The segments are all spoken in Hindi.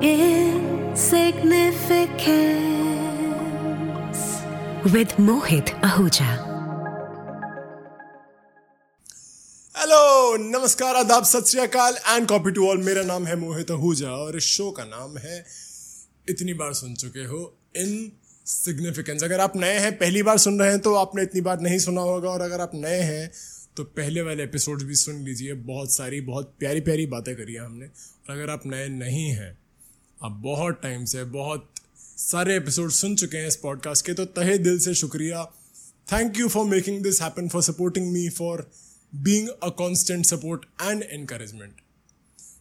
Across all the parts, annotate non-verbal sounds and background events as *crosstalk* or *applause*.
Insignificance with Mohit Ahuja. Hello नमस्कार आदाब सत एंड कॉपी टू ऑल मेरा नाम है मोहित आहूजा और इस शो का नाम है इतनी बार सुन चुके हो इन सिग्निफिकेंस अगर आप नए हैं पहली बार सुन रहे हैं तो आपने इतनी बार नहीं सुना होगा और अगर आप नए हैं तो पहले वाले एपिसोड भी सुन लीजिए बहुत सारी बहुत प्यारी प्यारी बातें करी हमने और अगर आप नए नहीं हैं आप बहुत टाइम से, बहुत सारे एपिसोड सुन चुके हैं इस पॉडकास्ट के तो तहे दिल से शुक्रिया। Thank you for making this happen for supporting me for being a constant support and encouragement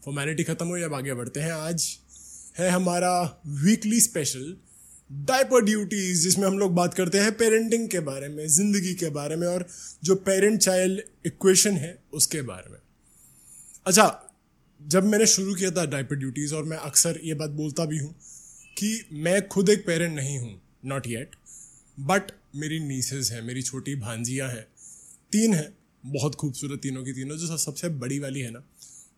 formality खत्म हुई, अब आगे बढ़ते हैं। आज है हमारा वीकली स्पेशल डायपर ड्यूटीज़ जिसमें हम लोग बात करते हैं पेरेंटिंग के बारे में, ज़िंदगी के बारे में, और जो पेरेंट चाइल्ड इक्वेशन है, उसके बारे में। अच्छा जब मैंने शुरू किया था डायपर ड्यूटीज़ और मैं अक्सर ये बात बोलता भी हूँ कि मैं खुद एक पेरेंट नहीं हूँ नॉट येट बट मेरी नीसेज हैं, मेरी छोटी भांजियाँ हैं, तीन हैं, बहुत खूबसूरत तीनों की तीनों, जो सबसे बड़ी वाली है ना,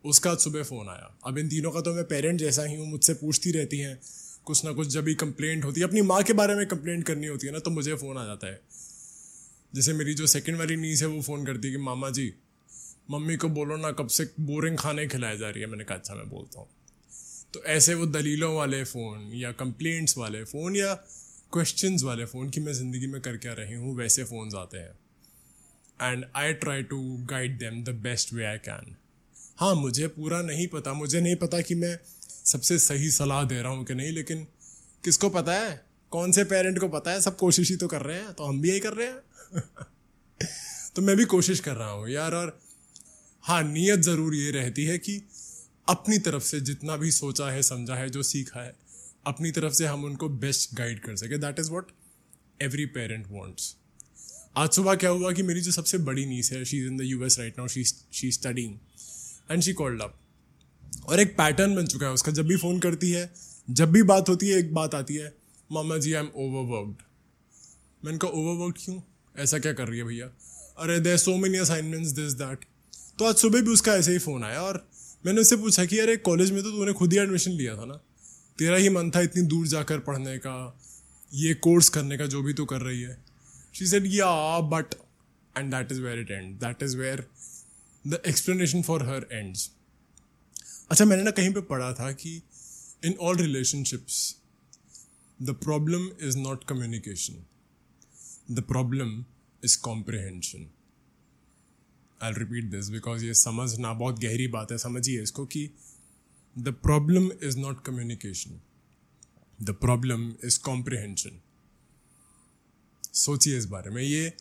उसका सुबह फ़ोन आया। अब इन तीनों का तो मैं पेरेंट जैसा ही हूँ, मुझसे पूछती रहती हैं, कुछ ना कुछ जब भी कंप्लेंट होती है, अपनी माँ के बारे में कंप्लेंट करनी होती है ना तो मुझे फ़ोन आ जाता है। जैसे मेरी जो सेकंड वाली नीस है, वो फ़ोन करती है कि, मामा जी मम्मी को बोलो ना कब से बोरिंग खाने खिलाया जा रही है। मैंने कहा अच्छा मैं बोलता हूँ। तो ऐसे वो दलीलों वाले फ़ोन या कंप्लेंट्स वाले फ़ोन या क्वेश्चन वाले फ़ोन कि मैं ज़िंदगी में कर क्या रही हूँ, वैसे फ़ोन आते हैं। And I try to guide them the best way I can हाँ मुझे पूरा नहीं पता, मुझे नहीं पता कि मैं सबसे सही सलाह दे रहा हूँ कि नहीं, लेकिन किसको पता है? कौन से पेरेंट को पता है? सब कोशिश ही तो कर रहे हैं तो हम भी यही कर रहे हैं। *laughs* तो मैं भी कोशिश कर रहा हूँ यार, और हाँ नीयत ज़रूर ये रहती है कि अपनी तरफ़ से जितना भी सोचा है, समझा है, जो सीखा है, अपनी तरफ़ से हम उनको बेस्ट गाइड कर सके। That is what every parent wants आज सुबह क्या हुआ कि मेरी जो सबसे बड़ी नीस है she is in the U S right now she she studying and she called up और एक पैटर्न बन चुका है उसका। जब भी फ़ोन करती है, जब भी बात होती है, एक बात आती है, मामा जी आई एम ओवरवर्कड मैंने कहा ओवरवर्क क्यों? ऐसा क्या कर रही है भैया? अरे there so many assignments this that तो आज सुबह भी उसका ऐसे ही फ़ोन आया और मैंने उससे पूछा कि, अरे कॉलेज में तो तूने खुद ही एडमिशन लिया था ना? तेरा ही मन था इतनी दूर जाकर पढ़ने का, ये कोर्स करने का, जो भी तू कर रही है? She said yeah but and that is where it and that is where the explanation for her ends अच्छा मैंने ना कहीं पे पढ़ा था कि in all relationships the problem is not communication the problem is comprehension I repeat this because ये समझना बहुत गहरी बात है, समझिए इसको कि the problem is not communication the problem is comprehension सोचिए इस बारे में, ये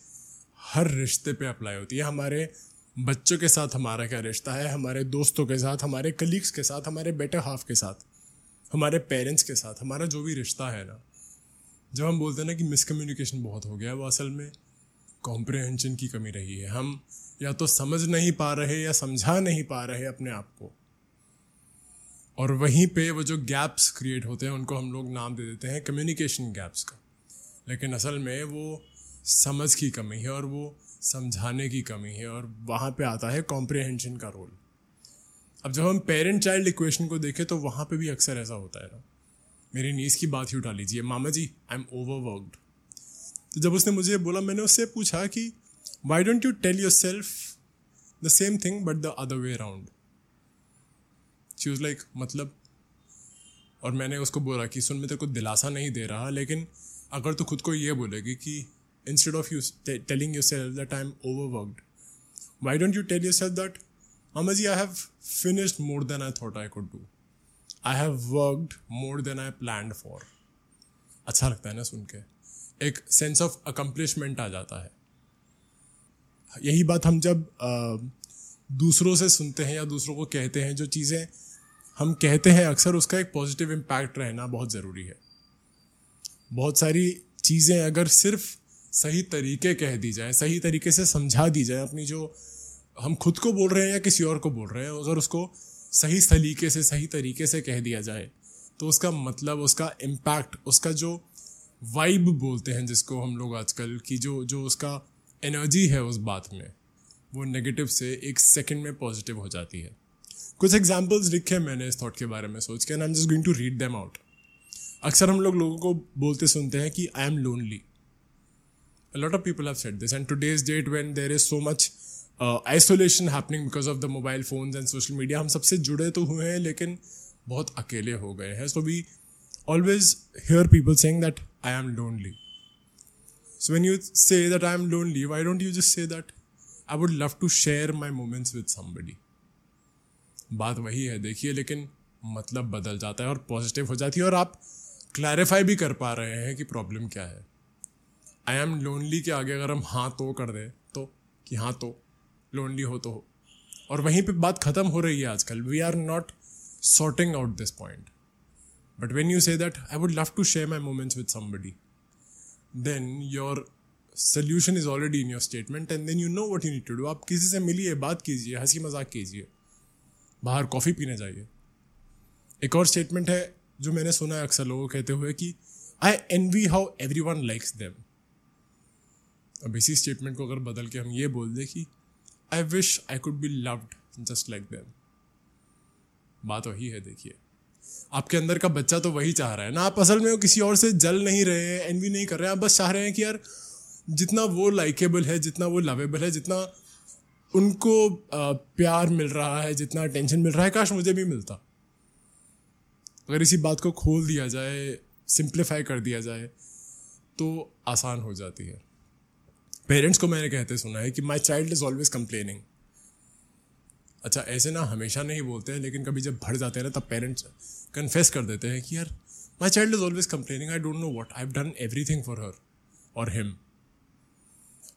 हर रिश्ते पे अप्लाई होती है। हमारे बच्चों के साथ हमारा क्या रिश्ता है? हमारे दोस्तों के साथ, हमारे कलीग्स के साथ, हमारे बेटर हाफ़ के साथ, हमारे पेरेंट्स के साथ, हमारा जो भी रिश्ता है ना, जब हम बोलते हैं ना कि मिसकम्युनिकेशन बहुत हो गया, वो असल में कॉम्प्रिहेंशन की कमी रही है। हम या तो समझ नहीं पा रहे या समझा नहीं पा रहे अपने आप को। और वहीं पे वो जो गैप्स क्रिएट होते हैं, उनको हम लोग नाम दे देते हैं कम्युनिकेशन गैप्स का। लेकिन असल में वो समझ की कमी है और वो समझाने की कमी है और वहाँ पे आता है कॉम्प्रिहेंशन का रोल अब जब हम पेरेंट चाइल्ड इक्वेशन को देखें तो वहाँ पे भी अक्सर ऐसा होता है। ना मेरी नीस की बात ही उठा लीजिए। मामा जी आई एम ओवरवर्कड तो जब उसने मुझे बोला, मैंने उससे पूछा कि why don't you tell yourself the same thing, but the other way around? She was like matlab और मैंने उसको बोला कि, सुन, मैं तेरे को दिलासा नहीं दे रहा, लेकिन अगर तू खुद को ये बोलेगी कि instead of you telling yourself that I am overworked why don't you tell yourself that mama ji I have finished more than I thought I could do I have worked more than I plan for अच्छा लगता है ना सुन के। एक सेंस ऑफ़ अकम्पलिशमेंट आ जाता है। यही बात हम जब दूसरों से सुनते हैं या दूसरों को कहते हैं, जो चीज़ें हम कहते हैं, अक्सर उसका एक पॉजिटिव इम्पैक्ट रहना बहुत ज़रूरी है। बहुत सारी चीज़ें अगर सिर्फ़ सही तरीके कह दी जाए, सही तरीके से समझा दी जाए, अपनी जो हम खुद को बोल रहे हैं या किसी और को बोल रहे हैं, अगर उसको सही सलीके से, सही तरीके से कह दिया जाए तो उसका मतलब उसका इम्पैक्ट उसका जो वाइब बोलते हैं, जिसको हम लोग आजकल की जो जो उसका एनर्जी है उस बात में। वो नेगेटिव से एक सेकंड में पॉजिटिव हो जाती है। कुछ एग्जांपल्स लिखे हैं मैंने इस थॉट के बारे में सोच के and I am just going to read them out अक्सर हम लोग लोगों को बोलते सुनते हैं कि I am lonely a lot of people have said this and today's date when there is so much isolation happening because of the mobile phone and social media हम सबसे जुड़े तो हुए हैं, लेकिन बहुत अकेले हो गए हैं। So we always hear people saying that I am lonely so when you say that I am lonely, why don't you just say that I would love to share my moments with somebody? बात वही है, देखिए, लेकिन मतलब बदल जाता है और पॉजिटिव हो जाती है और आप क्लैरिफाई भी कर पा रहे हैं कि प्रॉब्लम क्या है। आई एम लोनली के आगे अगर हम हाँ तो कर दें तो कि हाँ तो लोनली हो तो हो। और वहीं पे बात ख़त्म हो रही है आजकल। We are not sorting out this point but when you say that I would love to share my moments with somebody then your solution is already in your statement and then you know what you need to do आप किसी से मिलिए, बात कीजिए, हँसी मज़ाक कीजिए, बाहर कॉफ़ी पीने जाइए। एक और स्टेटमेंट है जो मैंने सुना है अक्सर लोगों कहते हुए कि I envy how everyone likes them अब इसी स्टेटमेंट को अगर बदल के हम ये बोल दें कि I wish I could be loved just like them बात वही है, देखिए। आपके अंदर का बच्चा तो वही चाह रहा है ना। आप असल में वो किसी और से जल नहीं रहे हैं एनवी नहीं कर रहे हैं। आप बस चाह रहे हैं कि यार, जितना वो लाइकेबल है, जितना वो लवेबल है, जितना उनको प्यार मिल रहा है, जितना अटेंशन मिल रहा है, काश मुझे भी मिलता। अगर इसी बात को खोल दिया जाए सिंप्लीफाई कर दिया जाए तो आसान हो जाती है। पेरेंट्स को मैंने कहते सुना है कि my child is always complaining अच्छा ऐसे ना हमेशा नहीं बोलते हैं, लेकिन कभी जब भर जाते हैं ना, तब पेरेंट्स कन्फेस कर देते हैं कि यार my child is always complaining I don't know what I done everything for her और हिम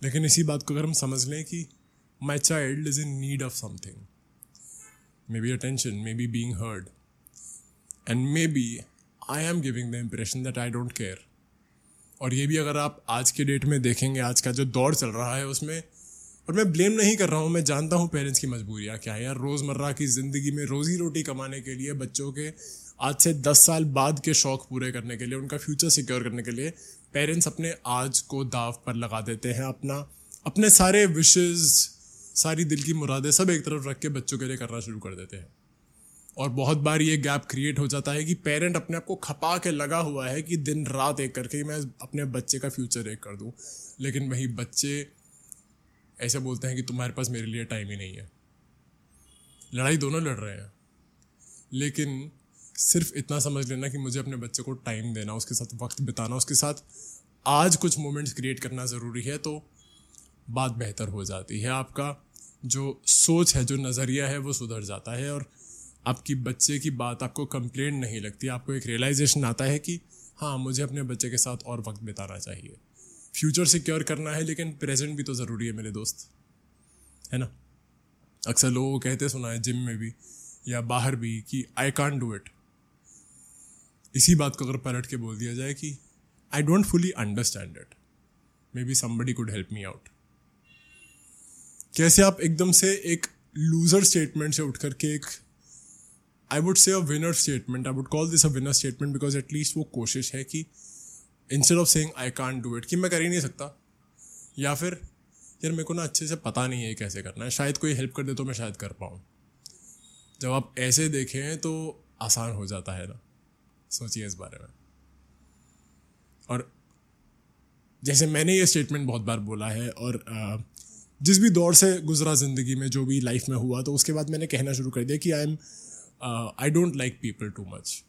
लेकिन इसी बात को अगर हम समझ लें कि my child is in need of something maybe attention maybe being heard and maybe I am giving the impression that I don't care और ये भी अगर आप आज के डेट में देखेंगे, आज का जो दौर चल रहा है, उसमें और मैं ब्लेम नहीं कर रहा हूँ, मैं जानता हूँ पेरेंट्स की मजबूरियाँ क्या है यार। रोज़मर्रा की ज़िंदगी में रोज़ी रोटी कमाने के लिए, बच्चों के आज से दस साल बाद के शौक पूरे करने के लिए, उनका फ्यूचर सिक्योर करने के लिए पेरेंट्स अपने आज को दाव पर लगा देते हैं। अपना, अपने सारे विशेज़ सारी दिल की मुरादें सब एक तरफ़ रख के बच्चों के लिए करना शुरू कर देते हैं। और बहुत बार ये गैप क्रिएट हो जाता है कि पेरेंट अपने आप को खपा के लगा हुआ है कि दिन रात एक करके मैं अपने बच्चे का फ्यूचर एक कर दूँ। लेकिन वही बच्चे ऐसे बोलते हैं कि तुम्हारे पास मेरे लिए टाइम ही नहीं है। लड़ाई दोनों लड़ रहे हैं। लेकिन सिर्फ़ इतना समझ लेना कि मुझे अपने बच्चे को टाइम देना, उसके साथ वक्त बिताना, उसके साथ आज कुछ मोमेंट्स क्रिएट करना ज़रूरी है तो बात बेहतर हो जाती है। आपका जो सोच है, जो नज़रिया है, वो सुधर जाता है और आपकी बच्चे की बात आपको कंप्लेंट नहीं लगती। आपको एक रियलाइजेशन आता है कि हाँ मुझे अपने बच्चे के साथ और वक्त बिताना चाहिए। फ्यूचर सिक्योर करना है, लेकिन प्रेजेंट भी तो ज़रूरी है मेरे दोस्त। है ना? अक्सर लोगों कहते सुना है जिम में भी या बाहर भी कि आई कान डू इट इसी बात को अगर पलट के बोल दिया जाए कि I don't fully understand it maybe somebody could help me out कैसे आप एकदम से एक लूजर स्टेटमेंट से उठ करके एक I would say a winner statement I would call this a winner statement because at least वो कोशिश है कि instead of saying I can't do it कि मैं कर ही नहीं सकता। या फिर, यार, मेरे को ना अच्छे से पता नहीं है कैसे करना है। शायद कोई हेल्प कर दे तो मैं शायद कर पाऊँ। जब आप ऐसे देखें तो आसान हो जाता है ना। सोचिए इस बारे में। और जैसे मैंने ये स्टेटमेंट बहुत बार बोला है और जिस भी दौर से गुजरा ज़िंदगी में, जो भी लाइफ में हुआ तो उसके बाद मैंने कहना शुरू कर दिया कि I am I don't like people too much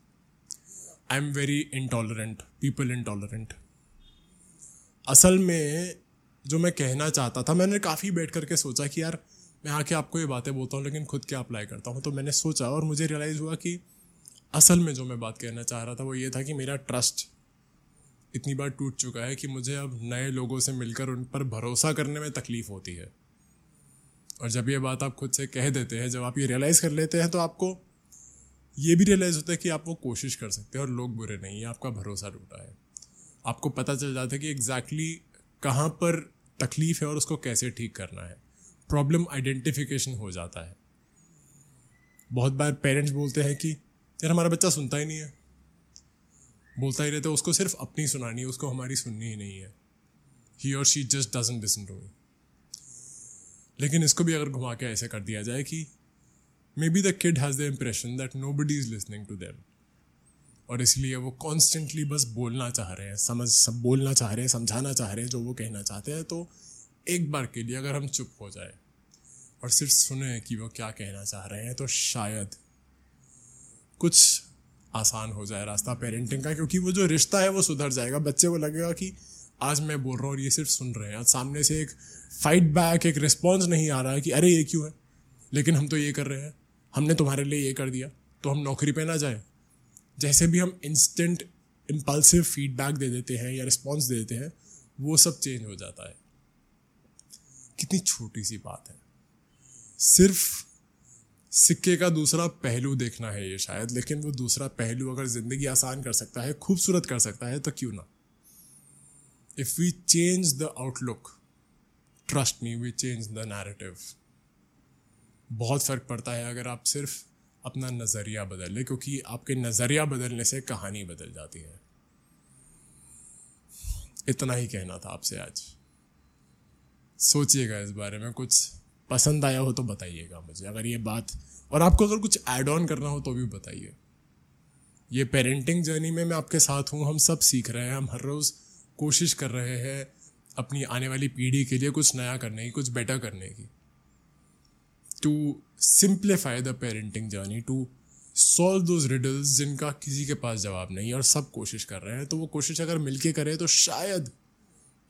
I am very intolerant people intolerant असल में जो मैं कहना चाहता था, मैंने काफ़ी बैठ करके सोचा कि यार, मैं आके आपको ये बातें बोलता हूँ, लेकिन खुद क्या अप्लाई करता हूँ। तो मैंने सोचा और मुझे रियलाइज़ हुआ कि असल में जो मैं बात कहना चाह रहा था, वो ये था कि मेरा ट्रस्ट इतनी बार टूट चुका है कि मुझे अब नए लोगों से मिलकर उन पर भरोसा करने में तकलीफ़ होती है। और जब ये बात आप खुद से कह देते हैं, जब आप ये रियलाइज़ कर लेते हैं तो आपको ये भी रियलाइज़ होता है कि आप वो कोशिश कर सकते हैं और लोग बुरे नहीं है, आपका भरोसा टूटा है। आपको पता चल जाता है कि एग्जैक्टली exactly कहाँ पर तकलीफ़ है और उसको कैसे ठीक करना है। प्रॉब्लम आइडेंटिफिकेशन हो जाता है। बहुत बार पेरेंट्स बोलते हैं कि, यार, हमारा बच्चा सुनता ही नहीं है। बोलता ही रहता है, उसको सिर्फ़ अपनी सुनानी है, उसको हमारी सुननी ही नहीं है। ही और she just doesn't listen to me लेकिन इसको भी अगर घुमा के ऐसे कर दिया जाए कि maybe the kid has the impression that nobody is listening to them और इसलिए वो कॉन्स्टेंटली बस बोलना चाह रहे हैं, समझ, सब बोलना चाह रहे हैं, समझाना चाह रहे हैं जो वो कहना चाहते हैं। तो एक बार के लिए अगर हम चुप हो जाए और सिर्फ़ सुने कि वो क्या कहना चाह रहे हैं तो शायद कुछ आसान हो जाए रास्ता पेरेंटिंग का, क्योंकि वो जो रिश्ता है वो सुधर जाएगा। बच्चे को लगेगा कि आज मैं बोल रहा हूँ और ये सिर्फ़ सुन रहे हैं। आज सामने से एक फाइट बैक एक रिस्पॉन्स नहीं आ रहा है कि अरे ये क्यों है? लेकिन हम तो ये कर रहे हैं। हमने तुम्हारे लिए ये कर दिया तो हम नौकरी पे ना जाए। जैसे भी हम इंस्टेंट इम्पल्सिव फीडबैक दे देते हैं या रिस्पॉन्स दे देते हैं, वो सब चेंज हो जाता है। कितनी छोटी सी बात है। सिर्फ़ सिक्के का दूसरा पहलू देखना है ये शायद, लेकिन वो दूसरा पहलू अगर ज़िंदगी आसान कर सकता है, खूबसूरत कर सकता है तो क्यों ना? If we change the outlook trust me we change the narrative बहुत फ़र्क पड़ता है अगर आप सिर्फ़ अपना नज़रिया बदल लें, क्योंकि आपके नज़रिया बदलने से कहानी बदल जाती है। इतना ही कहना था आपसे आज। सोचिएगा इस बारे में, कुछ पसंद आया हो तो बताइएगा मुझे, अगर ये बात, और आपको अगर कुछ ऐड ऑन करना हो तो भी बताइए। ये पेरेंटिंग जर्नी में मैं आपके साथ हूँ, हम सब सीख रहे हैं, हम हर रोज़ कोशिश कर रहे हैं अपनी आने वाली पीढ़ी के लिए कुछ नया करने की, कुछ बेटर करने की। To simplify the parenting journey to solve those riddles जिनका किसी के पास जवाब नहीं और सब कोशिश कर रहे हैं तो वो कोशिश अगर मिलके करें तो शायद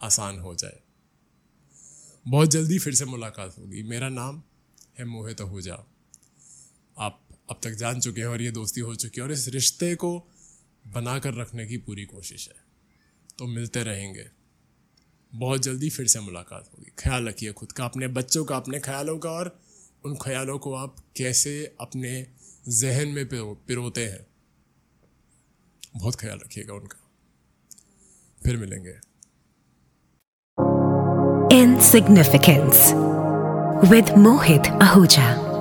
आसान हो जाए। बहुत जल्दी फिर से मुलाकात होगी। मेरा नाम है मोहित आहूजा आप अब तक जान चुके हैं और ये दोस्ती हो चुकी है और इस रिश्ते को बना कर रखने की पूरी कोशिश है। तो मिलते रहेंगे। बहुत जल्दी फिर से मुलाकात होगी। ख्याल रखिए खुद का, अपने बच्चों का, अपने ख्यालों का और उन ख्यालों को आप कैसे अपने जहन में पिरोते हैं? बहुत ख्याल रखिएगा उनका। फिर मिलेंगे। Insignificance with Mohit Ahuja.